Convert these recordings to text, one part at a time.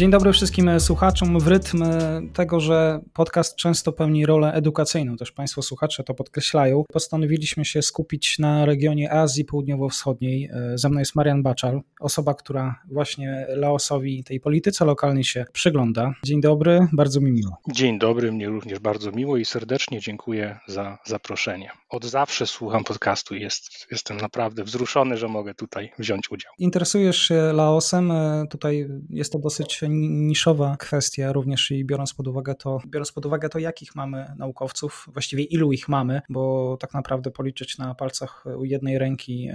Dzień dobry wszystkim słuchaczom. W rytm tego, że podcast często pełni rolę edukacyjną, też Państwo słuchacze to podkreślają, postanowiliśmy się skupić na regionie Azji Południowo-Wschodniej. Ze mną jest Marian Baczal, osoba, która właśnie Laosowi, tej polityce lokalnej się przygląda. Dzień dobry, bardzo mi miło. Dzień dobry, mnie również bardzo miło i serdecznie dziękuję za zaproszenie. Od zawsze słucham podcastu i jest, jestem naprawdę wzruszony, że mogę tutaj wziąć udział. Interesujesz się Laosem, tutaj jest to dosyć niszowa kwestia, również i biorąc pod uwagę to, biorąc pod uwagę to, jakich mamy naukowców, właściwie ilu ich mamy, bo tak naprawdę policzyć na palcach u jednej ręki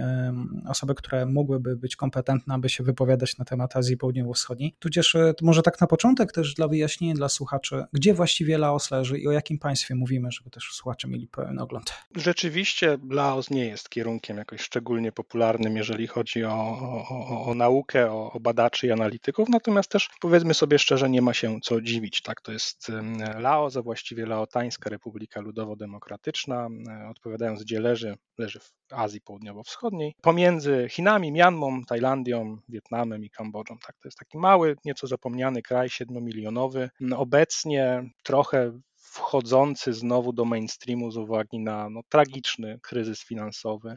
osoby, które mogłyby być kompetentne, aby się wypowiadać na temat Azji Południowo-Wschodniej. Tudzież e, może tak na początek też dla wyjaśnienia dla słuchaczy, gdzie właściwie Laos leży i o jakim państwie mówimy, żeby też słuchacze mieli pełen ogląd. Rzeczywiście Laos nie jest kierunkiem jakoś szczególnie popularnym, jeżeli chodzi o, o, o naukę, o, o badaczy i analityków, natomiast też powiedzmy sobie szczerze, nie ma się co dziwić. Tak? To jest Laos, a właściwie Laotańska Republika Ludowo-Demokratyczna, odpowiadając gdzie leży, leży w Azji Południowo-Wschodniej, pomiędzy Chinami, Mianmą, Tajlandią, Wietnamem i Kambodżą. Tak? To jest taki mały, nieco zapomniany kraj, siedmiomilionowy. Obecnie trochę wchodzący znowu do mainstreamu z uwagi na no, tragiczny kryzys finansowy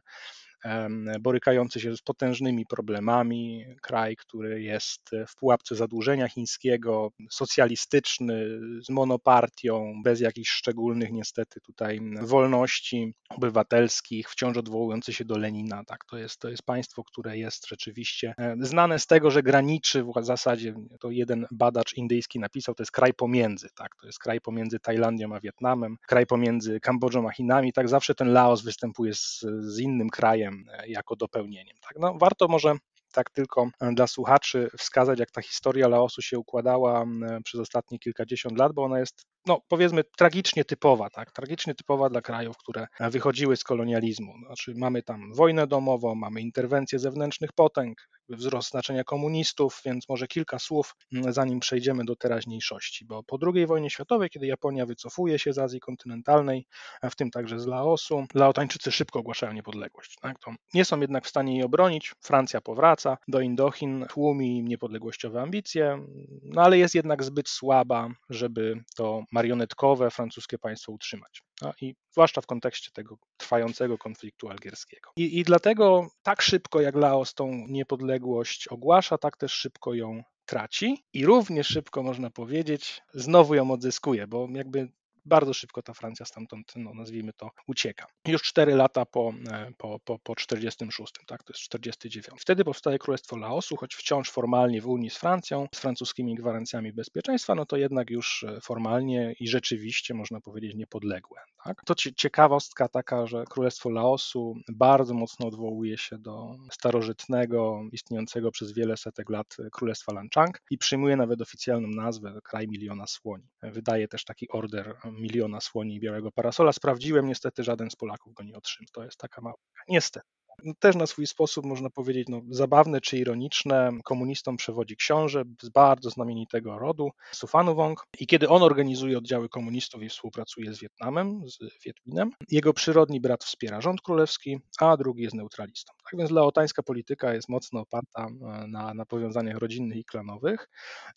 borykający się z potężnymi problemami, kraj, który jest w pułapce zadłużenia chińskiego, socjalistyczny, z monopartią, bez jakichś szczególnych niestety tutaj wolności obywatelskich, wciąż odwołujący się do Lenina. Tak, to jest, to jest państwo, które jest rzeczywiście znane z tego, że graniczy w zasadzie, to jeden badacz indyjski napisał, to jest kraj pomiędzy, tak, to jest kraj pomiędzy Tajlandią a Wietnamem, kraj pomiędzy Kambodżą a Chinami, tak zawsze ten Laos występuje z, z innym krajem, E, jako dopełnieniem. Tak? No, warto może tak tylko e, dla słuchaczy wskazać, jak ta historia Laosu się układała przez ostatnie kilkadziesiąt lat, bo ona jest no powiedzmy tragicznie typowa, tak, tragicznie typowa dla krajów, które wychodziły z kolonializmu. Znaczy mamy tam wojnę domową, mamy interwencje zewnętrznych potęg, wzrost znaczenia komunistów, więc może kilka słów zanim przejdziemy do teraźniejszości, bo po II wojnie światowej, kiedy Japonia wycofuje się z Azji kontynentalnej, w tym także z Laosu, Laotańczycy szybko ogłaszają niepodległość. Tak? To nie są jednak w stanie jej obronić, Francja powraca do Indochin, tłumi niepodległościowe ambicje, no ale jest jednak zbyt słaba, żeby to marionetkowe francuskie państwo utrzymać. A, I zwłaszcza w kontekście tego trwającego konfliktu algierskiego. I, I dlatego tak szybko jak Laos tą niepodległość ogłasza, tak też szybko ją traci i również szybko można powiedzieć, znowu ją odzyskuje, bo jakby bardzo szybko ta Francja stamtąd, no, nazwijmy to, ucieka. Już 4 lata po, e, po, po, po 46, tak, to jest 49. Wtedy powstaje Królestwo Laosu, choć wciąż formalnie w Unii z Francją, z francuskimi gwarancjami bezpieczeństwa, no to jednak już e, formalnie i rzeczywiście można powiedzieć niepodległe. Tak? To ciekawostka taka, że Królestwo Laosu bardzo mocno odwołuje się do starożytnego, istniejącego przez wiele setek lat Królestwa Lanchang i przyjmuje nawet oficjalną nazwę Kraj Miliona Słoni. Wydaje też taki order miliona słoni i białego parasola. Sprawdziłem, niestety żaden z Polaków go nie otrzymał. To jest taka mała. Niestety. No, też na swój sposób można powiedzieć no, zabawne czy ironiczne. Komunistom przewodzi książę z bardzo znamienitego rodu, Sufanu Wong. I kiedy on organizuje oddziały komunistów i współpracuje z Wietnamem, z Wietminem, jego przyrodni brat wspiera rząd królewski, a drugi jest neutralistą. Tak więc laotańska polityka jest mocno oparta e, na, na powiązaniach rodzinnych i klanowych,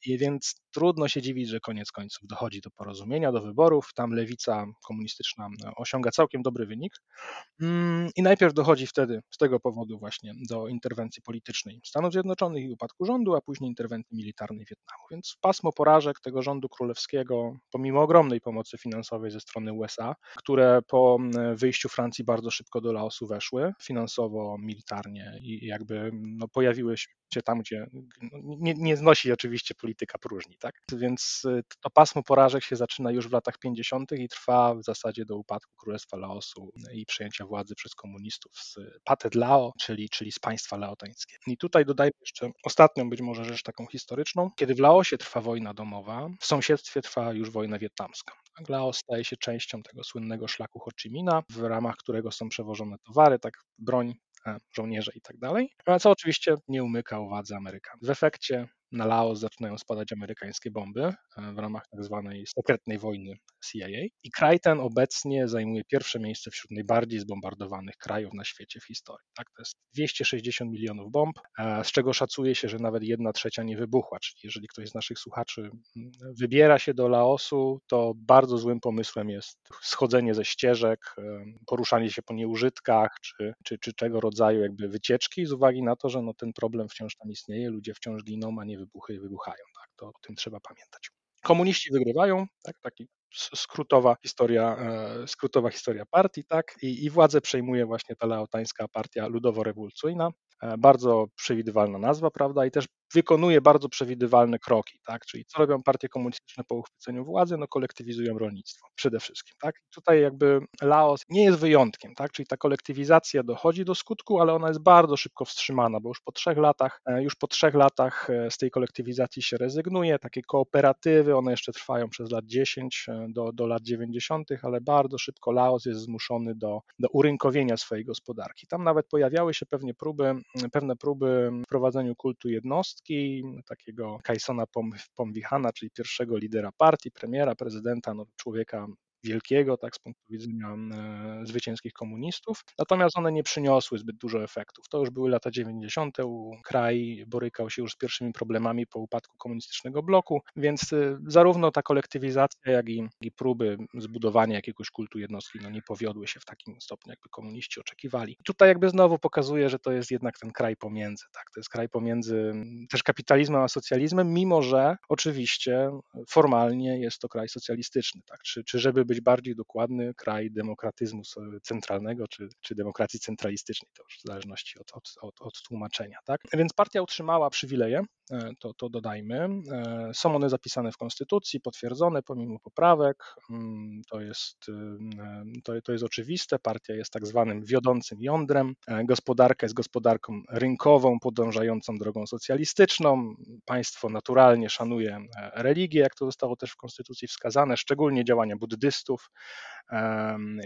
i więc trudno się dziwić, że koniec końców dochodzi do porozumienia, do wyborów. Tam lewica komunistyczna e, osiąga całkiem dobry wynik. Mm, I najpierw dochodzi wtedy z tego powodu właśnie do interwencji politycznej Stanów Zjednoczonych i upadku rządu, a później interwencji militarnej Wietnamu. Więc pasmo porażek tego rządu królewskiego, pomimo ogromnej pomocy finansowej ze strony USA, które po mm, wyjściu Francji bardzo szybko do Laosu weszły, finansowo, militarnie i jakby no, pojawiły się tam, gdzie no, nie, nie znosi oczywiście polityka próżni. Tak? Więc y, to pasmo porażek się zaczyna już w latach 50. i trwa w zasadzie do upadku Królestwa Laosu i przejęcia władzy przez komunistów z Patet Lao, czyli, czyli z państwa laotańskiego. I tutaj dodajmy jeszcze ostatnią być może rzecz taką historyczną. Kiedy w Laosie trwa wojna domowa, w sąsiedztwie trwa już wojna wietnamska. Tak, Laos staje się częścią tego słynnego szlaku Ho Chi Minha, w ramach którego są przewożone towary, tak broń, żołnierze i tak dalej, co oczywiście nie umyka uwadze Amerykanów. W efekcie na Laos zaczynają spadać amerykańskie bomby e, w ramach tak zwanej sekretnej wojny CIA. I kraj ten obecnie zajmuje pierwsze miejsce wśród najbardziej zbombardowanych krajów na świecie w historii. Tak, to jest 260 milionów bomb, e, z czego szacuje się, że nawet jedna trzecia nie wybuchła. Czyli jeżeli ktoś z naszych słuchaczy wybiera się do Laosu, to bardzo złym pomysłem jest schodzenie ze ścieżek, e, poruszanie się po nieużytkach, czy, czy, czy czego rodzaju jakby wycieczki, z uwagi na to, że no ten problem wciąż tam istnieje, ludzie wciąż giną, a nie wybuchy wybuchają. Tak? To o tym trzeba pamiętać. Komuniści wygrywają, tak? taki skrótowa historia, e, skrótowa historia partii, tak? I, i władzę przejmuje właśnie ta laotańska partia ludowo-rewolucyjna. E, bardzo przewidywalna nazwa, prawda? I też wykonuje bardzo przewidywalne kroki, tak? Czyli co robią partie komunistyczne po uchwyceniu władzy? No kolektywizują rolnictwo przede wszystkim, tak? Tutaj jakby Laos nie jest wyjątkiem, tak? Czyli ta kolektywizacja dochodzi do skutku, ale ona jest bardzo szybko wstrzymana, bo już po trzech latach, e, już po trzech latach e, z tej kolektywizacji się rezygnuje, takie kooperatywy, one jeszcze trwają przez lat 10 e, do, do lat 90., ale bardzo szybko Laos jest zmuszony do, do urynkowienia swojej gospodarki. Tam nawet pojawiały się pewnie próby, pewne próby wprowadzeniu kultu jednostki, takiego Kajsona Pomwichana, czyli pierwszego lidera partii, premiera, prezydenta, no, człowieka wielkiego, tak, z punktu widzenia e, zwycięskich komunistów. Natomiast one nie przyniosły zbyt dużo efektów. To już były lata 90. Kraj borykał się już z pierwszymi problemami po upadku komunistycznego bloku, więc e, zarówno ta kolektywizacja, jak i, i próby zbudowania jakiegoś kultu jednostki no, nie powiodły się w takim stopniu, jakby komuniści oczekiwali. I tutaj jakby znowu pokazuje, że to jest jednak ten kraj pomiędzy, tak, to jest kraj pomiędzy też kapitalizmem a socjalizmem, mimo że oczywiście formalnie jest to kraj socjalistyczny, tak, czy, czy żeby być bardziej dokładny, kraj demokratyzmu centralnego czy, czy demokracji centralistycznej, to już w zależności od, od, od, od tłumaczenia. Tak? Więc partia utrzymała przywileje, e, to, to dodajmy. E, są one zapisane w konstytucji, potwierdzone pomimo poprawek. Mm, to jest, e, to, to jest oczywiste. Partia jest tak zwanym wiodącym jądrem. Gospodarka jest gospodarką rynkową, podążającą drogą socjalistyczną. Państwo naturalnie szanuje religię, jak to zostało też w konstytucji wskazane, szczególnie działania buddystów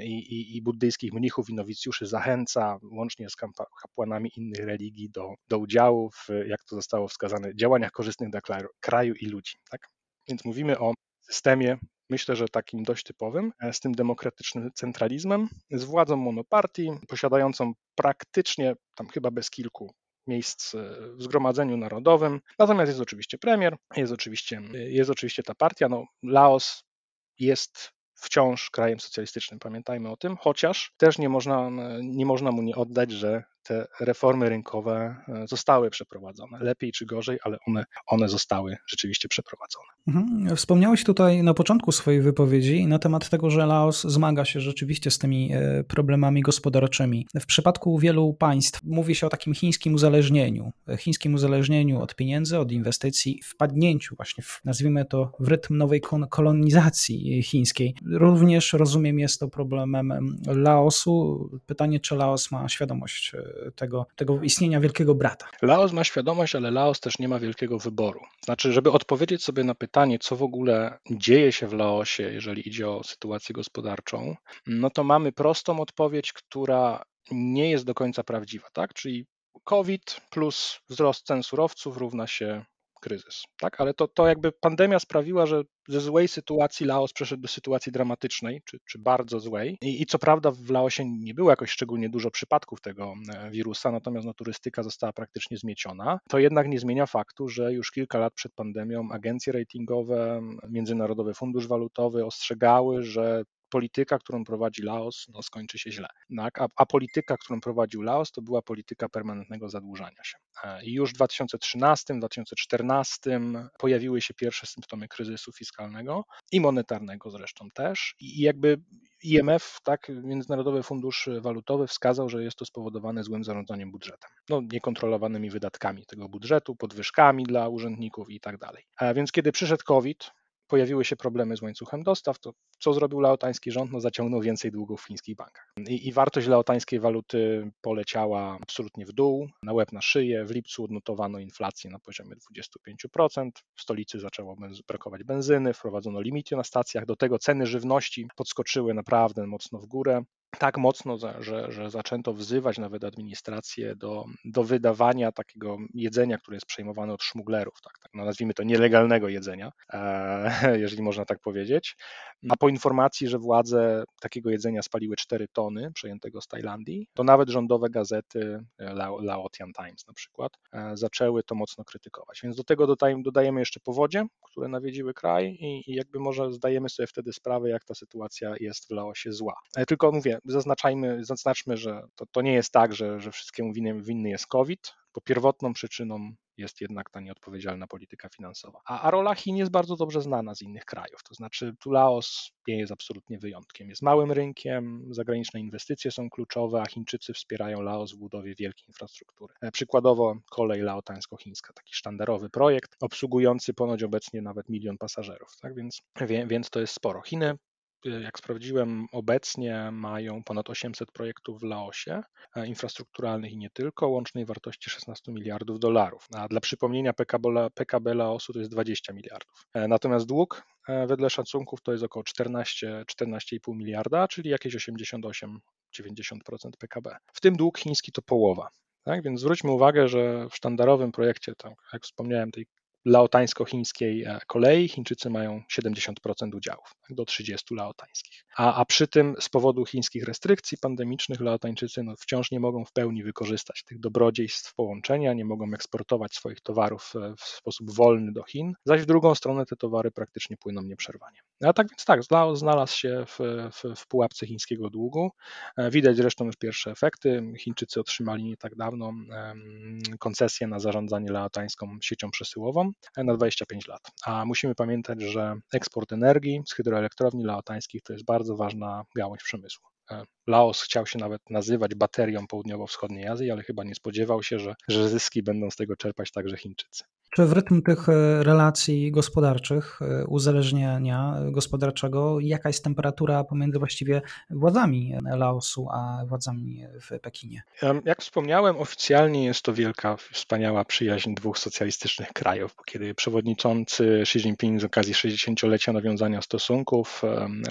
i, i, i buddyjskich mnichów i nowicjuszy zachęca, łącznie z kapłanami innych religii, do, do udziału w, jak to zostało wskazane, działaniach korzystnych dla kraju i ludzi. Tak? Więc mówimy o systemie, myślę, że takim dość typowym, e, z tym demokratycznym centralizmem, z władzą monopartii, posiadającą praktycznie, tam chyba bez kilku miejsc e, w Zgromadzeniu Narodowym. Natomiast jest oczywiście premier, jest oczywiście, jest oczywiście ta partia. No, Laos jest wciąż krajem socjalistycznym, pamiętajmy o tym, chociaż też nie można, nie można mu nie oddać, że te reformy rynkowe e, zostały przeprowadzone. Lepiej czy gorzej, ale one, one zostały rzeczywiście przeprowadzone. Mhm. Wspomniałeś tutaj na początku swojej wypowiedzi na temat tego, że Laos zmaga się rzeczywiście z tymi e, problemami gospodarczymi. W przypadku wielu państw mówi się o takim chińskim uzależnieniu. Chińskim uzależnieniu od pieniędzy, od inwestycji, wpadnięciu właśnie, w, nazwijmy to, w rytm nowej kolonizacji chińskiej. Również rozumiem, jest to problemem Laosu. Pytanie, czy Laos ma świadomość e, tego, tego istnienia wielkiego brata. Laos ma świadomość, ale Laos też nie ma wielkiego wyboru. Znaczy, żeby odpowiedzieć sobie na pytanie, co w ogóle dzieje się w Laosie, jeżeli idzie o sytuację gospodarczą, no to mamy prostą odpowiedź, która nie jest do końca prawdziwa, tak? Czyli COVID plus wzrost cen surowców równa się kryzys. Tak? Ale to, to jakby pandemia sprawiła, że ze złej sytuacji Laos przeszedł do sytuacji dramatycznej, czy, czy bardzo złej. I, I, co prawda w Laosie nie było jakoś szczególnie dużo przypadków tego e, wirusa, natomiast no, turystyka została praktycznie zmieciona. To jednak nie zmienia faktu, że już kilka lat przed pandemią agencje ratingowe, Międzynarodowy Fundusz Walutowy ostrzegały, że polityka, którą prowadzi Laos, no, skończy się źle. Tak? A, a, polityka, którą prowadził Laos, to była polityka permanentnego zadłużania się. E, I już w 2013-2014 pojawiły się pierwsze symptomy kryzysu fiskalnego i monetarnego zresztą też. I jakby IMF, tak, Międzynarodowy Fundusz Walutowy wskazał, że jest to spowodowane złym zarządzaniem budżetem, no, niekontrolowanymi wydatkami tego budżetu, podwyżkami dla urzędników i tak dalej. A więc kiedy przyszedł COVID, pojawiły się problemy z łańcuchem dostaw, to co zrobił laotański rząd? No, zaciągnął więcej długów w chińskich bankach. I, I, wartość laotańskiej waluty poleciała absolutnie w dół, na łeb na szyję. W lipcu odnotowano inflację na poziomie 25%. W stolicy zaczęło benz brakować benzyny, wprowadzono limity na stacjach. Do tego ceny żywności podskoczyły naprawdę mocno w górę. Tak mocno, że, że zaczęto wzywać nawet administrację do, do wydawania takiego jedzenia, które jest przejmowane od szmuglerów, tak, tak no nazwijmy to nielegalnego jedzenia, e, jeżeli można tak powiedzieć. A po informacji, że władze takiego jedzenia spaliły 4 tony przejętego z Tajlandii, to nawet rządowe gazety, e, Laotian Times na przykład, e, zaczęły to mocno krytykować. Więc do tego dodajemy jeszcze powodzie, które nawiedziły kraj i, i jakby może zdajemy sobie wtedy sprawę, jak ta sytuacja jest w Laosie zła. Tylko mówię, zaznaczajmy, zaznaczmy, że to, to nie jest tak, że, że wszystkiemu winny, jest COVID, bo pierwotną przyczyną jest jednak ta nieodpowiedzialna polityka finansowa. A, a rola Chin jest bardzo dobrze znana z innych krajów, to znaczy tu Laos nie jest absolutnie wyjątkiem. Jest małym rynkiem, zagraniczne inwestycje są kluczowe, a Chińczycy wspierają Laos w budowie wielkiej infrastruktury. E, przykładowo kolej laotańsko-chińska, taki sztandarowy projekt, obsługujący ponoć obecnie nawet milion pasażerów, tak? więc, więc to jest sporo. Chiny jak sprawdziłem, obecnie mają ponad 800 projektów w Laosie, e, infrastrukturalnych i nie tylko, łącznej wartości 16 miliardów dolarów. A dla przypomnienia PKB, PKB Laosu to jest 20 miliardów. E, natomiast dług e, wedle szacunków to jest około 14, 14,5 miliarda, czyli jakieś 88 90% PKB. W tym dług chiński to połowa. Tak? Więc zwróćmy uwagę, że w sztandarowym projekcie, tak jak wspomniałem, tej laotańsko-chińskiej e, kolei Chińczycy mają 70% udziałów, tak, do 30 laotańskich. A, a przy tym z powodu chińskich restrykcji pandemicznych laotańczycy no, wciąż nie mogą w pełni wykorzystać tych dobrodziejstw połączenia, nie mogą eksportować swoich towarów e, w sposób wolny do Chin, zaś w drugą stronę te towary praktycznie płyną nieprzerwanie. A tak więc tak, Laos znalazł się w, w, w pułapce chińskiego długu. E, widać zresztą już pierwsze efekty. Chińczycy otrzymali nie tak dawno koncesję na zarządzanie laotańską siecią przesyłową na 25 lat. A musimy pamiętać, że eksport energii z hydroelektrowni laotańskich to jest bardzo ważna gałąź przemysłu. E, Laos chciał się nawet nazywać baterią południowo-wschodniej Azji, ale chyba nie spodziewał się, że, że zyski będą z tego czerpać także Chińczycy. Czy w rytm tych e, relacji gospodarczych, e, uzależnienia gospodarczego, jaka jest temperatura pomiędzy właściwie władzami Laosu a władzami w Pekinie? Jak wspomniałem, oficjalnie jest to wielka, wspaniała przyjaźń dwóch socjalistycznych krajów, bo kiedy przewodniczący Xi Jinping z okazji 60-lecia nawiązania stosunków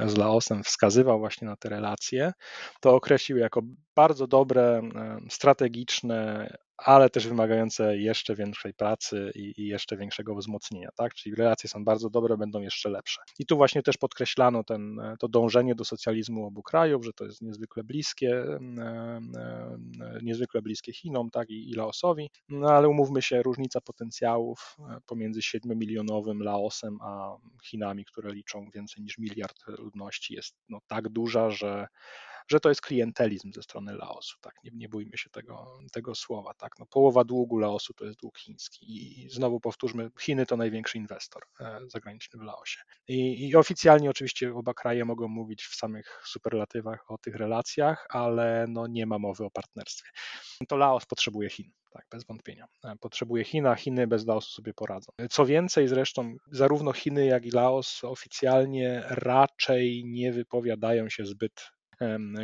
z Laosem wskazywał właśnie na te relacje, to określił jako bardzo dobre, strategiczne, ale też wymagające jeszcze większej pracy i, jeszcze większego wzmocnienia, tak? Czyli relacje są bardzo dobre, będą jeszcze lepsze. I tu właśnie też podkreślano ten, to dążenie do socjalizmu obu krajów, że to jest niezwykle bliskie, niezwykle bliskie Chinom, tak? I, i Laosowi, no ale umówmy się, różnica potencjałów e, pomiędzy 7-milionowym Laosem a Chinami, które liczą więcej niż miliard ludności, jest no, tak duża, że że to jest klientelizm ze strony Laosu. Tak? Nie, nie bójmy się tego, tego słowa. Tak? No, połowa długu Laosu to jest dług chiński. I znowu powtórzmy, Chiny to największy inwestor e, zagraniczny w Laosie. I, I oficjalnie oczywiście oba kraje mogą mówić w samych superlatywach o tych relacjach, ale no nie ma mowy o partnerstwie. To Laos potrzebuje Chin tak, bez wątpienia. E, potrzebuje Chin, a Chiny bez Laosu sobie poradzą. Co więcej, zresztą zarówno Chiny, jak i Laos oficjalnie raczej nie wypowiadają się zbyt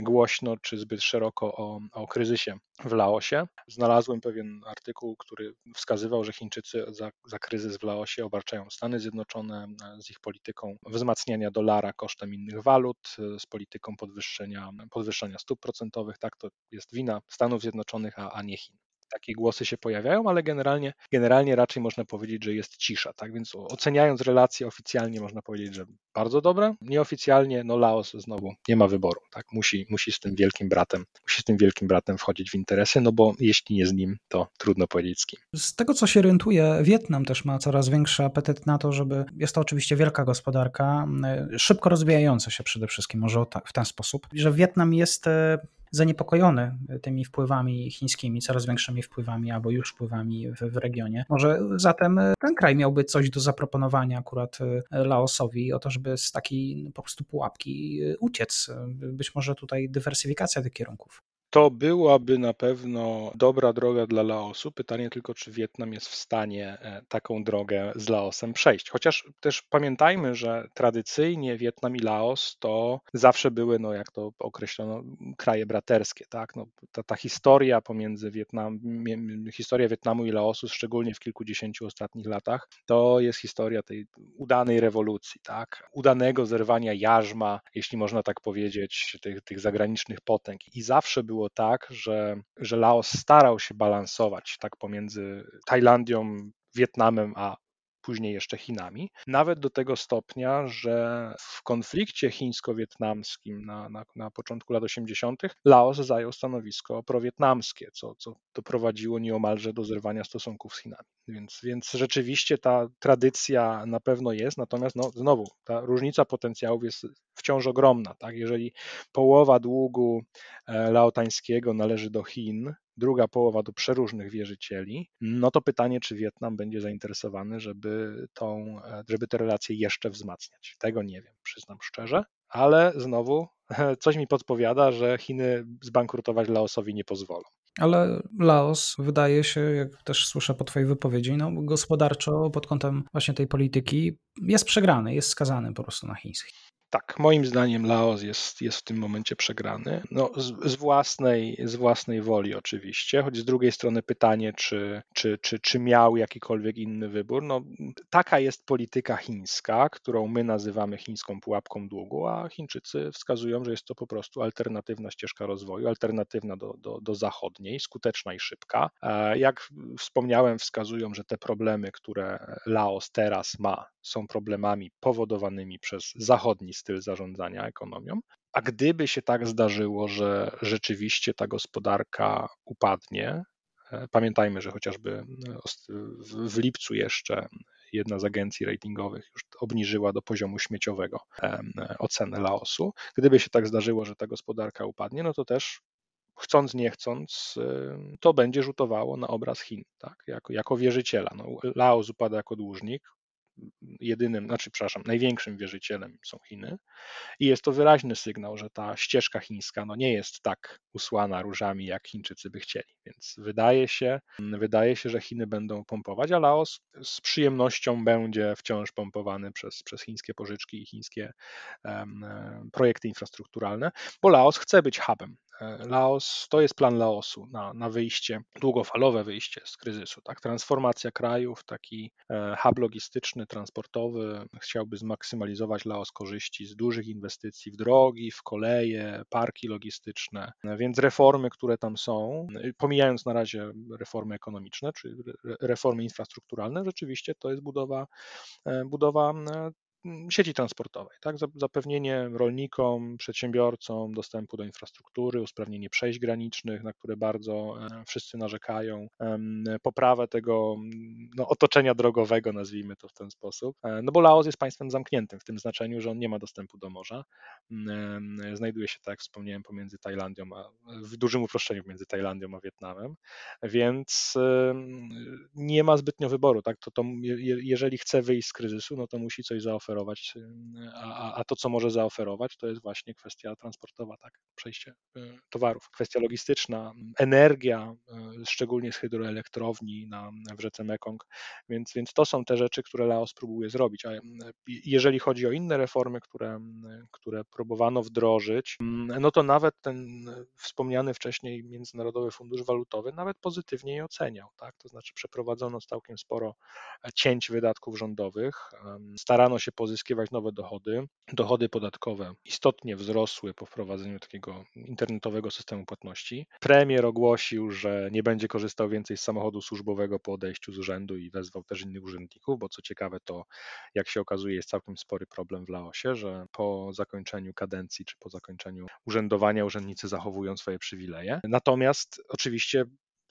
głośno czy zbyt szeroko o, o kryzysie w Laosie. Znalazłem pewien artykuł, który wskazywał, że Chińczycy za, za kryzys w Laosie obarczają Stany Zjednoczone z ich polityką wzmacniania dolara kosztem innych walut, z polityką podwyższenia, podwyższenia stóp procentowych. Tak, to jest wina Stanów Zjednoczonych, a, a nie Chin takie głosy się pojawiają, ale generalnie, generalnie raczej można powiedzieć, że jest cisza. Tak więc oceniając relacje oficjalnie można powiedzieć, że bardzo dobre. Nieoficjalnie, no Laos znowu nie ma wyboru. Tak? Musi, musi z tym wielkim bratem, musi z tym wielkim bratem wchodzić w interesy, no bo jeśli nie z nim, to trudno powiedzieć z kim. Z tego co się orientuję, Wietnam też ma coraz większy apetyt na to, żeby, jest to oczywiście wielka gospodarka, szybko rozwijająca się przede wszystkim, może w ten sposób, że Wietnam jest e, zaniepokojony tymi wpływami chińskimi, coraz większymi wpływami albo już wpływami w, w regionie. Może zatem ten kraj miałby coś do zaproponowania akurat e, Laosowi o to, żeby z takiej po prostu pułapki e, uciec. Być może tutaj dywersyfikacja tych kierunków. To byłaby na pewno dobra droga dla Laosu. Pytanie tylko, czy Wietnam jest w stanie e, taką drogę z Laosem przejść. Chociaż też pamiętajmy, że tradycyjnie Wietnam i Laos to zawsze były, no jak to określono, kraje braterskie. Tak? No, ta, ta historia pomiędzy Wietnam, historia Wietnamu i Laosu, szczególnie w kilkudziesięciu ostatnich latach, to jest historia tej udanej rewolucji, tak? udanego zerwania jarzma, jeśli można tak powiedzieć, tych, tych zagranicznych potęg. I zawsze było tak, że, że Laos starał się balansować tak pomiędzy Tajlandią, Wietnamem, a później jeszcze Chinami, nawet do tego stopnia, że w konflikcie chińsko-wietnamskim na, na, na początku lat 80. Laos zajął stanowisko prowietnamskie, co, co doprowadziło nieomalże do zerwania stosunków z Chinami. Więc, więc rzeczywiście ta tradycja na pewno jest, natomiast no, znowu ta różnica potencjałów jest wciąż ogromna. Tak? Jeżeli połowa długu e, laotańskiego należy do Chin, druga połowa do przeróżnych wierzycieli, no to pytanie, czy Wietnam będzie zainteresowany, żeby, tą, e, żeby te relacje jeszcze wzmacniać. Tego nie wiem, przyznam szczerze, ale znowu coś mi podpowiada, że Chiny zbankrutować Laosowi nie pozwolą. Ale Laos wydaje się, jak też słyszę po Twojej wypowiedzi, no, gospodarczo pod kątem właśnie tej polityki jest przegrany, jest skazany po prostu na chińskich. Tak, moim zdaniem Laos jest, jest w tym momencie przegrany. No, z, z, własnej, z własnej woli oczywiście, choć z drugiej strony pytanie, czy, czy, czy, czy miał jakikolwiek inny wybór. No, taka jest polityka chińska, którą my nazywamy chińską pułapką długu, a Chińczycy wskazują, że jest to po prostu alternatywna ścieżka rozwoju, alternatywna do, do, do zachodniej, skuteczna i szybka. E, jak wspomniałem, wskazują, że te problemy, które Laos teraz ma, są problemami powodowanymi przez zachodni styl zarządzania ekonomią. A gdyby się tak zdarzyło, że rzeczywiście ta gospodarka upadnie, e, pamiętajmy, że chociażby e, w lipcu jeszcze jedna z agencji ratingowych już obniżyła do poziomu śmieciowego ocenę Laosu. Gdyby się tak zdarzyło, że ta gospodarka upadnie, no to też chcąc, nie chcąc, e, to będzie rzutowało na obraz Chin, tak? jako, jako wierzyciela. No, Laos upada jako dłużnik, jedynym, znaczy, przepraszam, największym wierzycielem są Chiny. I jest to wyraźny sygnał, że ta ścieżka chińska no, nie jest tak usłana różami, jak Chińczycy by chcieli. Więc wydaje się, wydaje się, że Chiny będą pompować, a Laos z przyjemnością będzie wciąż pompowany przez, przez chińskie pożyczki i chińskie um, projekty infrastrukturalne, bo Laos chce być hubem Laos, to jest plan Laosu na, na wyjście, długofalowe wyjście z kryzysu. Tak? Transformacja krajów, taki e, hub logistyczny, transportowy. Chciałby zmaksymalizować Laos korzyści z dużych inwestycji w drogi, w koleje, parki logistyczne. Więc reformy, które tam są, pomijając na razie reformy ekonomiczne, czy reformy infrastrukturalne, rzeczywiście to jest budowa, e, budowa e, sieci transportowej, tak? Zapewnienie rolnikom, przedsiębiorcom dostępu do infrastruktury, usprawnienie przejść granicznych, na które bardzo e, wszyscy narzekają, poprawę tego no, otoczenia drogowego, nazwijmy to w ten sposób. E, no bo Laos jest państwem zamkniętym w tym znaczeniu, że on nie ma dostępu do morza. Znajduje się, tak jak wspomniałem, pomiędzy Tajlandią, a w dużym uproszczeniu między Tajlandią a Wietnamem, więc nie ma zbytnio wyboru, tak? To, to jeżeli chce wyjść z kryzysu, no to musi coś zaoferować zaoferować, a, a to, co może zaoferować, to jest właśnie kwestia transportowa, tak, przejście y, towarów, kwestia logistyczna, energia, y, szczególnie z hydroelektrowni na, w rzece Mekong, więc, więc to są te rzeczy, które Laos próbuje zrobić, a y, jeżeli chodzi o inne reformy, które, które próbowano wdrożyć, no to nawet ten wspomniany wcześniej Międzynarodowy Fundusz Walutowy nawet pozytywnie je oceniał, tak, to znaczy przeprowadzono całkiem sporo cięć wydatków rządowych, starano się pozyskiwać nowe dochody. Dochody podatkowe istotnie wzrosły po wprowadzeniu takiego internetowego systemu płatności. Premier ogłosił, że nie będzie korzystał więcej z samochodu służbowego po odejściu z urzędu i wezwał też innych urzędników, bo co ciekawe, to jak się okazuje, jest całkiem spory problem w Laosie, że po zakończeniu kadencji czy po zakończeniu urzędowania urzędnicy zachowują swoje przywileje. Natomiast oczywiście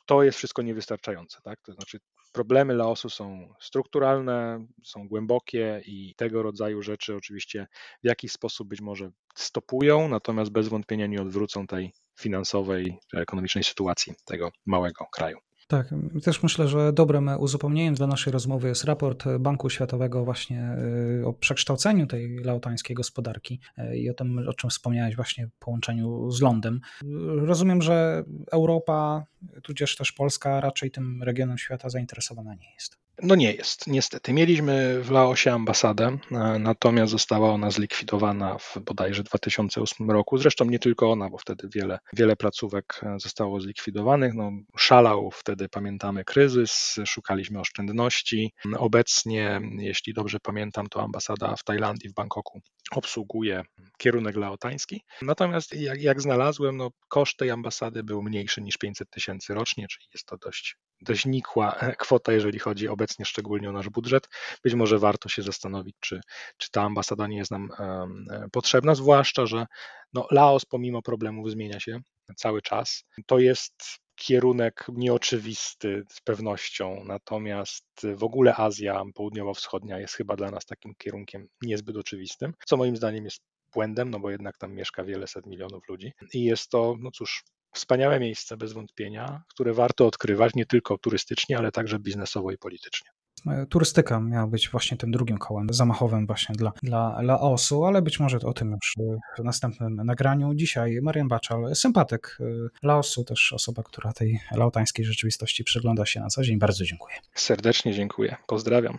to jest wszystko niewystarczające. Tak? To znaczy, problemy Laosu są strukturalne, są głębokie i tego rodzaju rzeczy oczywiście w jakiś sposób być może stopują, natomiast bez wątpienia nie odwrócą tej finansowej czy ekonomicznej sytuacji tego małego kraju. Tak, też myślę, że dobrym uzupełnieniem dla naszej rozmowy jest raport Banku Światowego właśnie y, o przekształceniu tej laotańskiej gospodarki y, i o tym, o czym wspomniałeś właśnie w połączeniu z lądem. Rozumiem, że Europa, tudzież też Polska raczej tym regionem świata zainteresowana nie jest. No nie jest, niestety. Mieliśmy w Laosie ambasadę, e, natomiast została ona zlikwidowana w bodajże 2008 roku. Zresztą nie tylko ona, bo wtedy wiele, wiele placówek e, zostało zlikwidowanych. No, szalał wtedy, pamiętamy, kryzys, szukaliśmy oszczędności. Obecnie, jeśli dobrze pamiętam, to ambasada w Tajlandii, w Bangkoku obsługuje kierunek laotański. Natomiast jak, jak znalazłem, no, koszt tej ambasady był mniejszy niż 500 tysięcy rocznie, czyli jest to dość dość nikła kwota, jeżeli chodzi obecnie szczególnie o nasz budżet. Być może warto się zastanowić, czy, czy ta ambasada nie jest nam potrzebna, zwłaszcza, że no, Laos pomimo problemów zmienia się cały czas. To jest kierunek nieoczywisty z pewnością, natomiast w ogóle Azja Południowo-Wschodnia jest chyba dla nas takim kierunkiem niezbyt oczywistym, co moim zdaniem jest błędem, no bo jednak tam mieszka wiele set milionów ludzi i jest to, no cóż, Wspaniałe miejsce bez wątpienia, które warto odkrywać nie tylko turystycznie, ale także biznesowo i politycznie. E, turystyka miała być właśnie tym drugim kołem zamachowym właśnie dla, dla Laosu, ale być może o tym już w następnym nagraniu. Dzisiaj Marian Baczal, sympatyk e, Laosu, też osoba, która tej laotańskiej rzeczywistości przygląda się na co dzień. Bardzo dziękuję. Serdecznie dziękuję. Pozdrawiam.